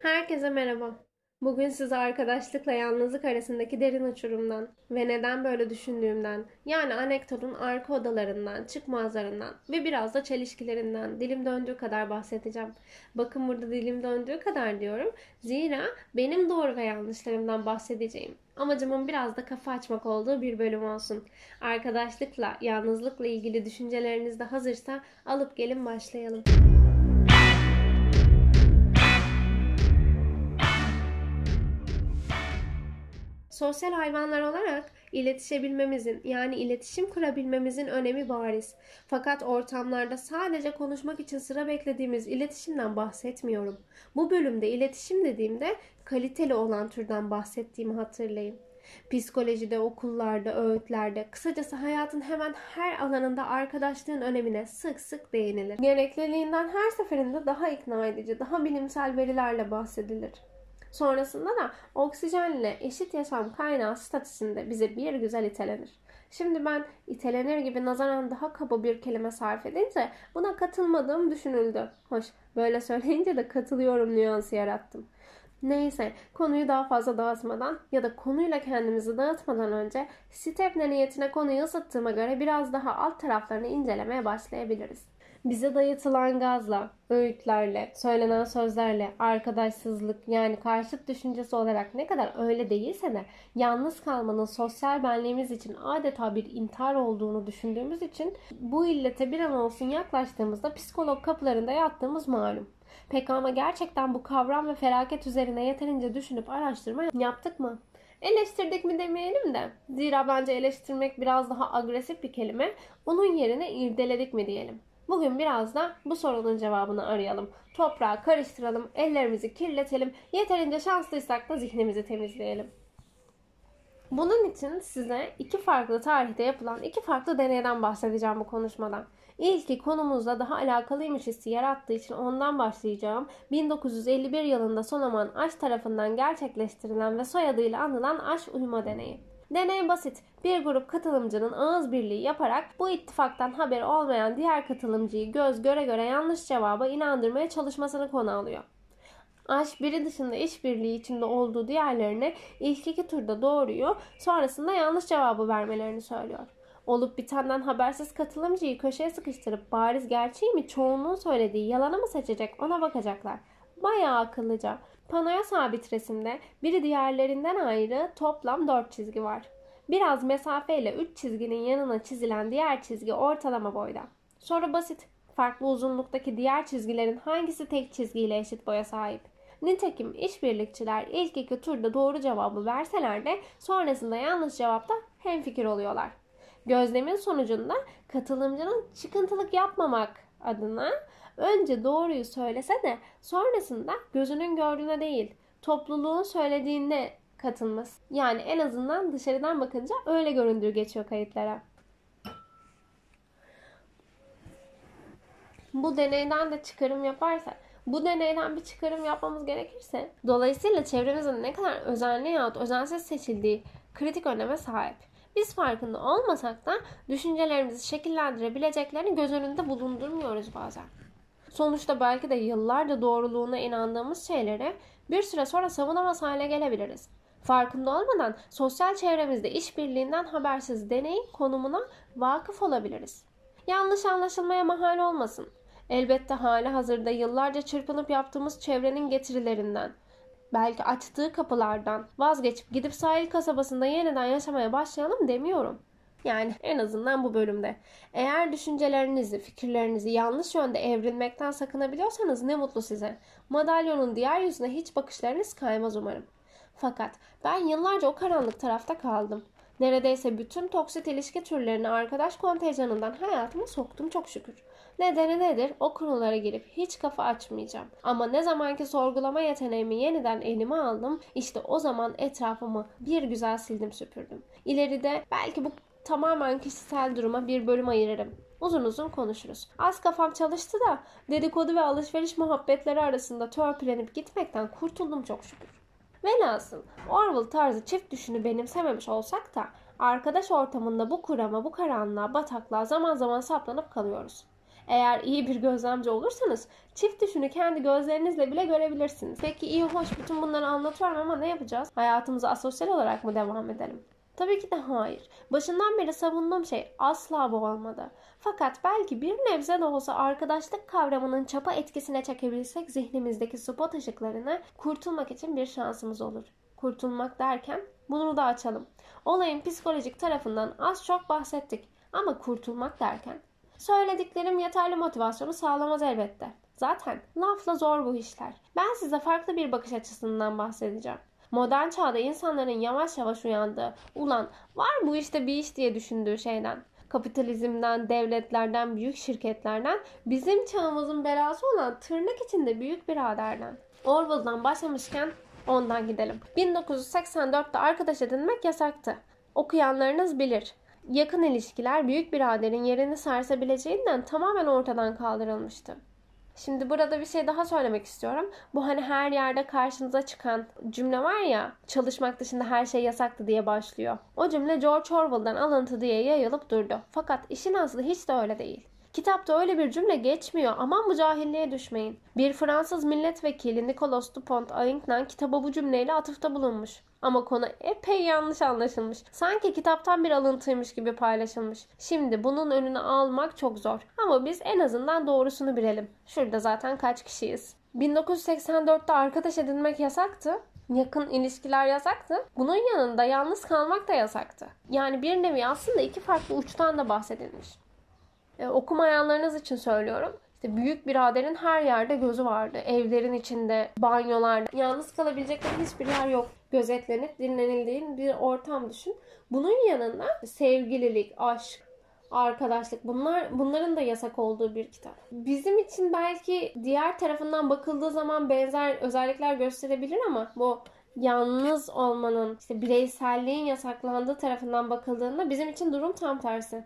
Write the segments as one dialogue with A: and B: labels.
A: Herkese merhaba. Bugün size arkadaşlıkla yalnızlık arasındaki derin uçurumdan ve neden böyle düşündüğümden, yani anekdotun arka odalarından, çıkmazlarından ve biraz da çelişkilerinden dilim döndüğü kadar bahsedeceğim. Bakın burada dilim döndüğü kadar diyorum. Zira benim doğru ve yanlışlarımdan bahsedeceğim. Amacımın biraz da kafa açmak olduğu bir bölüm olsun. Arkadaşlıkla, yalnızlıkla ilgili düşünceleriniz de hazırsa alıp gelin başlayalım. Sosyal hayvanlar olarak iletişebilmemizin yani iletişim kurabilmemizin önemi bariz. Fakat ortamlarda sadece konuşmak için sıra beklediğimiz iletişimden bahsetmiyorum. Bu bölümde iletişim dediğimde kaliteli olan türden bahsettiğimi hatırlayın. Psikolojide, okullarda, öğütlerde, kısacası hayatın hemen her alanında arkadaşlığın önemine sık sık değinilir. Gerekliliğinden her seferinde daha ikna edici, daha bilimsel verilerle bahsedilir. Sonrasında da oksijenle eşit yaşam kaynağı statüsünde bize bir güzel itelenir. Şimdi ben itelenir gibi nazaran daha kaba bir kelime sarf edince buna katılmadığım düşünüldü. Hoş böyle söyleyince de katılıyorum nüansı yarattım. Neyse konuyu daha fazla dağıtmadan ya da konuyla kendimizi dağıtmadan önce Stepne niyetine konuyu ısıttığıma göre biraz daha alt taraflarını incelemeye başlayabiliriz bize dayatılan gazla, öğütlerle, söylenen sözlerle, arkadaşsızlık yani karşıt düşüncesi olarak ne kadar öyle değilse de yalnız kalmanın sosyal benliğimiz için adeta bir intihar olduğunu düşündüğümüz için bu illete bir an olsun yaklaştığımızda psikolog kapılarında yattığımız malum. Peki ama gerçekten bu kavram ve felaket üzerine yeterince düşünüp araştırma yaptık mı? Eleştirdik mi demeyelim de. Zira bence eleştirmek biraz daha agresif bir kelime. Onun yerine irdeledik mi diyelim. Bugün biraz da bu sorunun cevabını arayalım. Toprağı karıştıralım, ellerimizi kirletelim. Yeterince şanslıysak da zihnimizi temizleyelim. Bunun için size iki farklı tarihte yapılan iki farklı deneyden bahsedeceğim bu konuşmadan. İlki konumuzla daha alakalıymış hissi yarattığı için ondan başlayacağım. 1951 yılında Solomon Aş tarafından gerçekleştirilen ve soyadıyla anılan Aş uyuma deneyi. Deney basit. Bir grup katılımcının ağız birliği yaparak bu ittifaktan haberi olmayan diğer katılımcıyı göz göre göre yanlış cevaba inandırmaya çalışmasını konu alıyor. Aş biri dışında işbirliği içinde olduğu diğerlerine ilk iki turda doğruyu sonrasında yanlış cevabı vermelerini söylüyor. Olup bitenden habersiz katılımcıyı köşeye sıkıştırıp bariz gerçeği mi çoğunluğun söylediği yalanı mı seçecek ona bakacaklar. Bayağı akıllıca. Panoya sabit resimde biri diğerlerinden ayrı toplam 4 çizgi var. Biraz mesafeyle 3 çizginin yanına çizilen diğer çizgi ortalama boyda. Soru basit. Farklı uzunluktaki diğer çizgilerin hangisi tek çizgiyle eşit boya sahip? Nitekim işbirlikçiler ilk iki turda doğru cevabı verseler de sonrasında yanlış cevapta hemfikir oluyorlar. Gözlemin sonucunda katılımcının çıkıntılık yapmamak adına önce doğruyu söylese de sonrasında gözünün gördüğüne değil topluluğun söylediğine katılması. Yani en azından dışarıdan bakınca öyle göründüğü geçiyor kayıtlara. Bu deneyden de çıkarım yaparsa, bu deneyden bir çıkarım yapmamız gerekirse, dolayısıyla çevremizin ne kadar özenli yahut özensiz seçildiği kritik öneme sahip. Biz farkında olmasak da düşüncelerimizi şekillendirebileceklerini göz önünde bulundurmuyoruz bazen. Sonuçta belki de yıllarca doğruluğuna inandığımız şeyleri bir süre sonra savunamaz hale gelebiliriz. Farkında olmadan sosyal çevremizde işbirliğinden habersiz deneyin konumuna vakıf olabiliriz. Yanlış anlaşılmaya mahal olmasın. Elbette hali hazırda yıllarca çırpınıp yaptığımız çevrenin getirilerinden, belki açtığı kapılardan vazgeçip gidip sahil kasabasında yeniden yaşamaya başlayalım demiyorum. Yani en azından bu bölümde. Eğer düşüncelerinizi, fikirlerinizi yanlış yönde evrilmekten sakınabiliyorsanız ne mutlu size. Madalyonun diğer yüzüne hiç bakışlarınız kaymaz umarım. Fakat ben yıllarca o karanlık tarafta kaldım. Neredeyse bütün toksit ilişki türlerini arkadaş kontenjanından hayatıma soktum çok şükür. Nedeni nedir? O konulara girip hiç kafa açmayacağım. Ama ne zamanki sorgulama yeteneğimi yeniden elime aldım, işte o zaman etrafımı bir güzel sildim süpürdüm. İleride belki bu tamamen kişisel duruma bir bölüm ayırırım. Uzun uzun konuşuruz. Az kafam çalıştı da dedikodu ve alışveriş muhabbetleri arasında törpülenip gitmekten kurtuldum çok şükür. Velhasıl Orwell tarzı çift düşünü benimsememiş olsak da arkadaş ortamında bu kurama, bu karanlığa, bataklığa zaman zaman saplanıp kalıyoruz. Eğer iyi bir gözlemci olursanız çift düşünü kendi gözlerinizle bile görebilirsiniz. Peki iyi hoş bütün bunları anlatıyorum ama ne yapacağız? Hayatımıza asosyal olarak mı devam edelim? Tabii ki de hayır. Başından beri savunduğum şey asla bu olmadı. Fakat belki bir nebze de olsa arkadaşlık kavramının çapa etkisine çekebilsek zihnimizdeki spot ışıklarını kurtulmak için bir şansımız olur. Kurtulmak derken bunu da açalım. Olayın psikolojik tarafından az çok bahsettik. Ama kurtulmak derken Söylediklerim yeterli motivasyonu sağlamaz elbette. Zaten lafla zor bu işler. Ben size farklı bir bakış açısından bahsedeceğim. Modern çağda insanların yavaş yavaş uyandığı, ulan var bu işte bir iş diye düşündüğü şeyden. Kapitalizmden, devletlerden, büyük şirketlerden, bizim çağımızın belası olan tırnak içinde büyük biraderden. Orwell'dan başlamışken ondan gidelim. 1984'te arkadaş edinmek yasaktı. Okuyanlarınız bilir yakın ilişkiler büyük biraderin yerini sarsabileceğinden tamamen ortadan kaldırılmıştı. Şimdi burada bir şey daha söylemek istiyorum. Bu hani her yerde karşınıza çıkan cümle var ya çalışmak dışında her şey yasaktı diye başlıyor. O cümle George Orwell'dan alıntı diye yayılıp durdu. Fakat işin aslı hiç de öyle değil. Kitapta öyle bir cümle geçmiyor. Aman bu cahilliğe düşmeyin. Bir Fransız milletvekili Nicolas Dupont-Aignan kitaba bu cümleyle atıfta bulunmuş. Ama konu epey yanlış anlaşılmış. Sanki kitaptan bir alıntıymış gibi paylaşılmış. Şimdi bunun önünü almak çok zor. Ama biz en azından doğrusunu bilelim. Şurada zaten kaç kişiyiz? 1984'te arkadaş edinmek yasaktı. Yakın ilişkiler yasaktı. Bunun yanında yalnız kalmak da yasaktı. Yani bir nevi aslında iki farklı uçtan da bahsedilmiş. E, okumayanlarınız için söylüyorum. İşte büyük biraderin her yerde gözü vardı. Evlerin içinde, banyolarda. Yalnız kalabilecekleri hiçbir yer yok. Gözetlenip dinlenildiğin bir ortam düşün. Bunun yanında sevgililik, aşk, arkadaşlık bunlar bunların da yasak olduğu bir kitap. Bizim için belki diğer tarafından bakıldığı zaman benzer özellikler gösterebilir ama bu yalnız olmanın, işte bireyselliğin yasaklandığı tarafından bakıldığında bizim için durum tam tersi.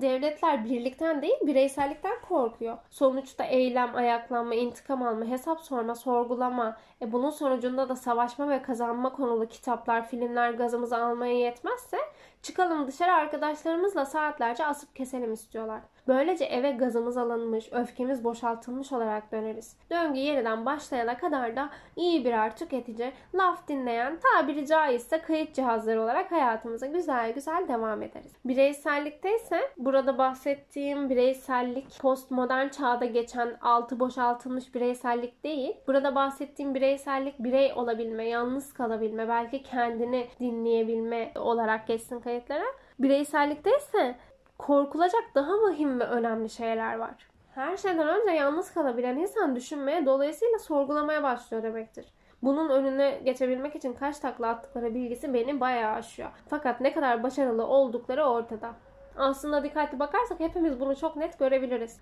A: Devletler birlikten değil bireysellikten korkuyor. Sonuçta eylem, ayaklanma, intikam alma, hesap sorma, sorgulama, e bunun sonucunda da savaşma ve kazanma konulu kitaplar, filmler gazımızı almaya yetmezse çıkalım dışarı arkadaşlarımızla saatlerce asıp keselim istiyorlar. Böylece eve gazımız alınmış, öfkemiz boşaltılmış olarak döneriz. Döngü yeniden başlayana kadar da iyi birer tüketici, laf dinleyen, tabiri caizse kayıt cihazları olarak hayatımıza güzel güzel devam ederiz. Bireysellikte ise burada bahsettiğim bireysellik postmodern çağda geçen altı boşaltılmış bireysellik değil. Burada bahsettiğim bireysellik birey olabilme, yalnız kalabilme, belki kendini dinleyebilme olarak geçsin kayıtlara. Bireysellikte ise korkulacak daha mühim ve önemli şeyler var. Her şeyden önce yalnız kalabilen insan düşünmeye dolayısıyla sorgulamaya başlıyor demektir. Bunun önüne geçebilmek için kaç takla attıkları bilgisi beni bayağı aşıyor. Fakat ne kadar başarılı oldukları ortada. Aslında dikkatli bakarsak hepimiz bunu çok net görebiliriz.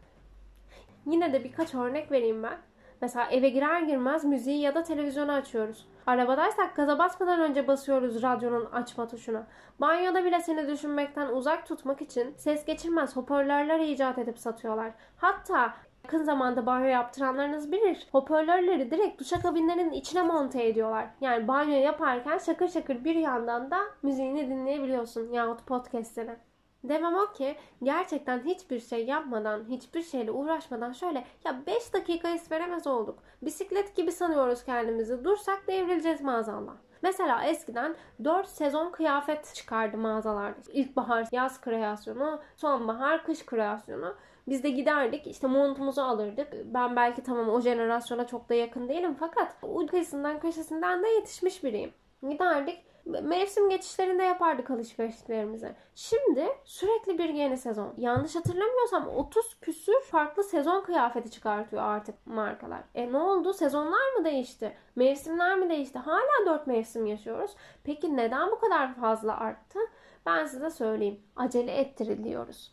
A: Yine de birkaç örnek vereyim ben. Mesela eve girer girmez müziği ya da televizyonu açıyoruz. Arabadaysak gaza basmadan önce basıyoruz radyonun açma tuşuna. Banyoda bile seni düşünmekten uzak tutmak için ses geçirmez hoparlörler icat edip satıyorlar. Hatta yakın zamanda banyo yaptıranlarınız bilir. Hoparlörleri direkt duşakabinlerin içine monte ediyorlar. Yani banyo yaparken şakır şakır bir yandan da müziğini dinleyebiliyorsun yahut podcastleri. Demem o ki gerçekten hiçbir şey yapmadan, hiçbir şeyle uğraşmadan şöyle ya 5 dakika is veremez olduk. Bisiklet gibi sanıyoruz kendimizi. Dursak devrileceğiz maazallah. Mesela eskiden 4 sezon kıyafet çıkardı mağazalarda. İlkbahar yaz kreasyonu, sonbahar kış kreasyonu. Biz de giderdik işte montumuzu alırdık. Ben belki tamam o jenerasyona çok da yakın değilim fakat o kıyısından köşesinden de yetişmiş biriyim. Giderdik mevsim geçişlerinde yapardık alışverişlerimizi. Şimdi sürekli bir yeni sezon. Yanlış hatırlamıyorsam 30 küsür farklı sezon kıyafeti çıkartıyor artık markalar. E ne oldu? Sezonlar mı değişti? Mevsimler mi değişti? Hala 4 mevsim yaşıyoruz. Peki neden bu kadar fazla arttı? Ben size söyleyeyim. Acele ettiriliyoruz.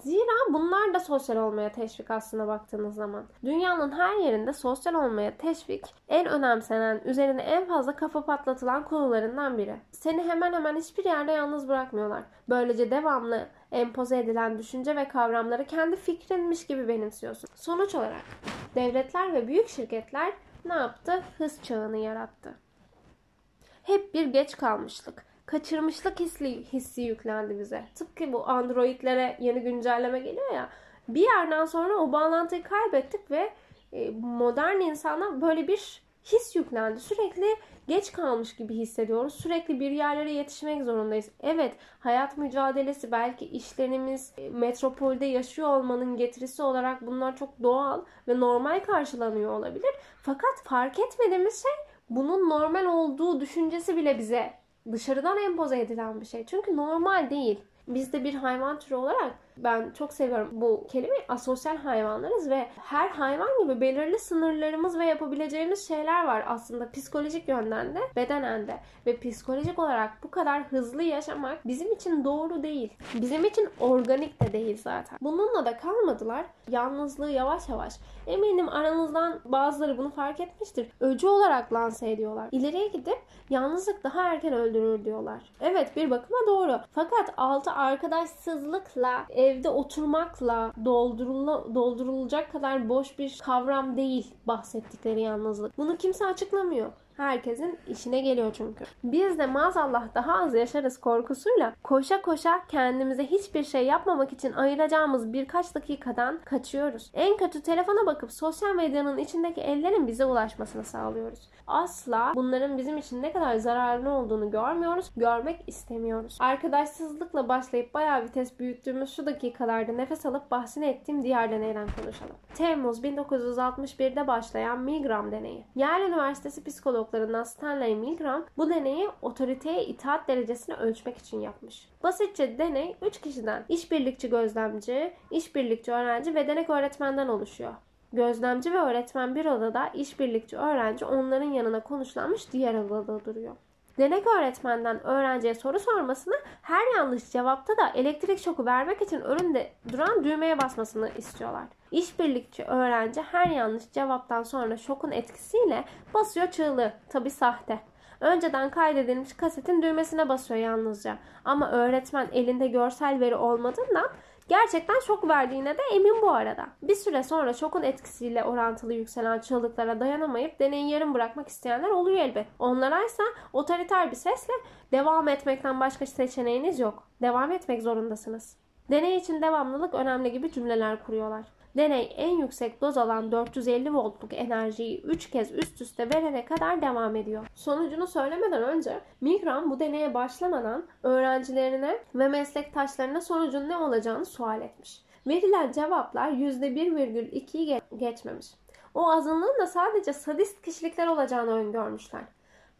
A: Zira bunlar da sosyal olmaya teşvik aslında baktığınız zaman. Dünyanın her yerinde sosyal olmaya teşvik en önemsenen, üzerine en fazla kafa patlatılan konularından biri. Seni hemen hemen hiçbir yerde yalnız bırakmıyorlar. Böylece devamlı empoze edilen düşünce ve kavramları kendi fikrinmiş gibi benimsiyorsun. Sonuç olarak devletler ve büyük şirketler ne yaptı? Hız çağını yarattı. Hep bir geç kalmışlık kaçırmışlık hissi, hissi yüklendi bize. Tıpkı bu Android'lere yeni güncelleme geliyor ya. Bir yerden sonra o bağlantıyı kaybettik ve e, modern insana böyle bir his yüklendi. Sürekli geç kalmış gibi hissediyoruz. Sürekli bir yerlere yetişmek zorundayız. Evet, hayat mücadelesi belki işlerimiz e, metropolde yaşıyor olmanın getirisi olarak bunlar çok doğal ve normal karşılanıyor olabilir. Fakat fark etmediğimiz şey bunun normal olduğu düşüncesi bile bize dışarıdan empoze edilen bir şey. Çünkü normal değil. Biz de bir hayvan türü olarak ben çok seviyorum bu kelimeyi. Asosyal hayvanlarız ve her hayvan gibi belirli sınırlarımız ve yapabileceğimiz şeyler var aslında psikolojik yönden de bedenen de. Ve psikolojik olarak bu kadar hızlı yaşamak bizim için doğru değil. Bizim için organik de değil zaten. Bununla da kalmadılar. Yalnızlığı yavaş yavaş. Eminim aranızdan bazıları bunu fark etmiştir. Öcü olarak lanse ediyorlar. İleriye gidip yalnızlık daha erken öldürür diyorlar. Evet bir bakıma doğru. Fakat altı arkadaşsızlıkla evde oturmakla doldurula, doldurulacak kadar boş bir kavram değil bahsettikleri yalnızlık. Bunu kimse açıklamıyor. Herkesin işine geliyor çünkü. Biz de maazallah daha az yaşarız korkusuyla koşa koşa kendimize hiçbir şey yapmamak için ayıracağımız birkaç dakikadan kaçıyoruz. En kötü telefona bakıp sosyal medyanın içindeki ellerin bize ulaşmasını sağlıyoruz. Asla bunların bizim için ne kadar zararlı olduğunu görmüyoruz, görmek istemiyoruz. Arkadaşsızlıkla başlayıp bayağı vites büyüttüğümüz şu dakikalarda nefes alıp bahsini ettiğim diğer deneyden konuşalım. Temmuz 1961'de başlayan Milgram deneyi. Yale Üniversitesi psikolog psikologlarından Stanley Milgram bu deneyi otoriteye itaat derecesini ölçmek için yapmış. Basitçe deney 3 kişiden işbirlikçi gözlemci, işbirlikçi öğrenci ve denek öğretmenden oluşuyor. Gözlemci ve öğretmen bir odada, işbirlikçi öğrenci onların yanına konuşlanmış diğer odada duruyor. Denek öğretmenden öğrenciye soru sormasını her yanlış cevapta da elektrik şoku vermek için önünde duran düğmeye basmasını istiyorlar. İşbirlikçi öğrenci her yanlış cevaptan sonra şokun etkisiyle basıyor çığlığı. Tabi sahte. Önceden kaydedilmiş kasetin düğmesine basıyor yalnızca. Ama öğretmen elinde görsel veri olmadığından Gerçekten şok verdiğine de emin bu arada. Bir süre sonra şokun etkisiyle orantılı yükselen çığlıklara dayanamayıp deneyi yarım bırakmak isteyenler oluyor elbet. Onlara ise otoriter bir sesle devam etmekten başka seçeneğiniz yok. Devam etmek zorundasınız. Deney için devamlılık önemli gibi cümleler kuruyorlar. Deney en yüksek doz alan 450 voltluk enerjiyi 3 kez üst üste verene kadar devam ediyor. Sonucunu söylemeden önce Milgram bu deneye başlamadan öğrencilerine ve meslektaşlarına sonucun ne olacağını sual etmiş. Verilen cevaplar %1,2'yi geçmemiş. O azınlığın da sadece sadist kişilikler olacağını öngörmüşler.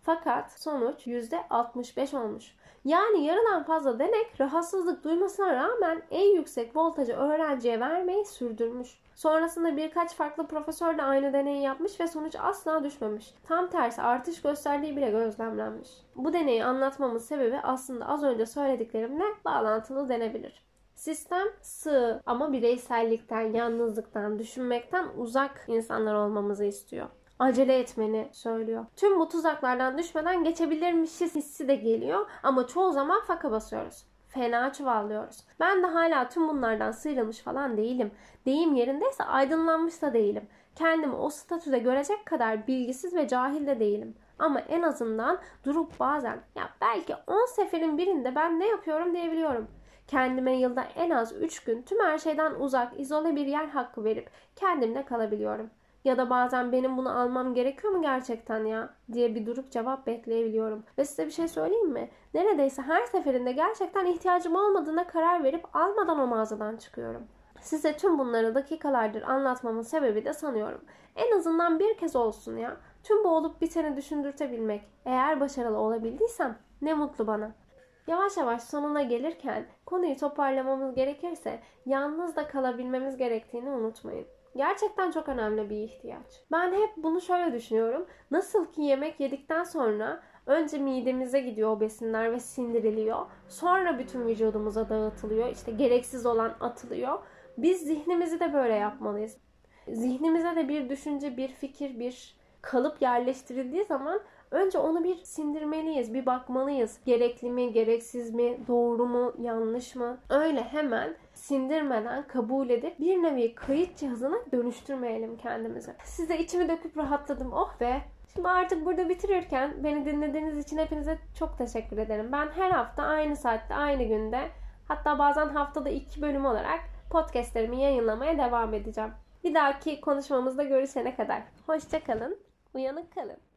A: Fakat sonuç %65 olmuş. Yani yarıdan fazla denek rahatsızlık duymasına rağmen en yüksek voltajı öğrenciye vermeyi sürdürmüş. Sonrasında birkaç farklı profesör de aynı deneyi yapmış ve sonuç asla düşmemiş. Tam tersi artış gösterdiği bile gözlemlenmiş. Bu deneyi anlatmamın sebebi aslında az önce söylediklerimle bağlantılı denebilir. Sistem sığ ama bireysellikten, yalnızlıktan, düşünmekten uzak insanlar olmamızı istiyor acele etmeni söylüyor. Tüm bu tuzaklardan düşmeden geçebilirmişiz hissi de geliyor ama çoğu zaman faka basıyoruz. Fena çuvallıyoruz. Ben de hala tüm bunlardan sıyrılmış falan değilim. Deyim yerindeyse aydınlanmış da değilim. Kendimi o statüde görecek kadar bilgisiz ve cahil de değilim. Ama en azından durup bazen ya belki 10 seferin birinde ben ne yapıyorum diyebiliyorum. Kendime yılda en az 3 gün tüm her şeyden uzak, izole bir yer hakkı verip kendimle kalabiliyorum. Ya da bazen benim bunu almam gerekiyor mu gerçekten ya diye bir durup cevap bekleyebiliyorum. Ve size bir şey söyleyeyim mi? Neredeyse her seferinde gerçekten ihtiyacım olmadığına karar verip almadan o mağazadan çıkıyorum. Size tüm bunları dakikalardır anlatmamın sebebi de sanıyorum. En azından bir kez olsun ya. Tüm bu olup biteni düşündürtebilmek. Eğer başarılı olabildiysem ne mutlu bana. Yavaş yavaş sonuna gelirken konuyu toparlamamız gerekirse yalnız da kalabilmemiz gerektiğini unutmayın. Gerçekten çok önemli bir ihtiyaç. Ben hep bunu şöyle düşünüyorum. Nasıl ki yemek yedikten sonra önce midemize gidiyor o besinler ve sindiriliyor. Sonra bütün vücudumuza dağıtılıyor. İşte gereksiz olan atılıyor. Biz zihnimizi de böyle yapmalıyız. Zihnimize de bir düşünce, bir fikir, bir kalıp yerleştirildiği zaman önce onu bir sindirmeliyiz, bir bakmalıyız. Gerekli mi, gereksiz mi, doğru mu, yanlış mı? Öyle hemen sindirmeden kabul edip bir nevi kayıt cihazına dönüştürmeyelim kendimizi. Size içimi döküp rahatladım. Oh be Şimdi artık burada bitirirken beni dinlediğiniz için hepinize çok teşekkür ederim. Ben her hafta aynı saatte, aynı günde hatta bazen haftada iki bölüm olarak podcastlerimi yayınlamaya devam edeceğim. Bir dahaki konuşmamızda görüşene kadar. Hoşçakalın, uyanık kalın.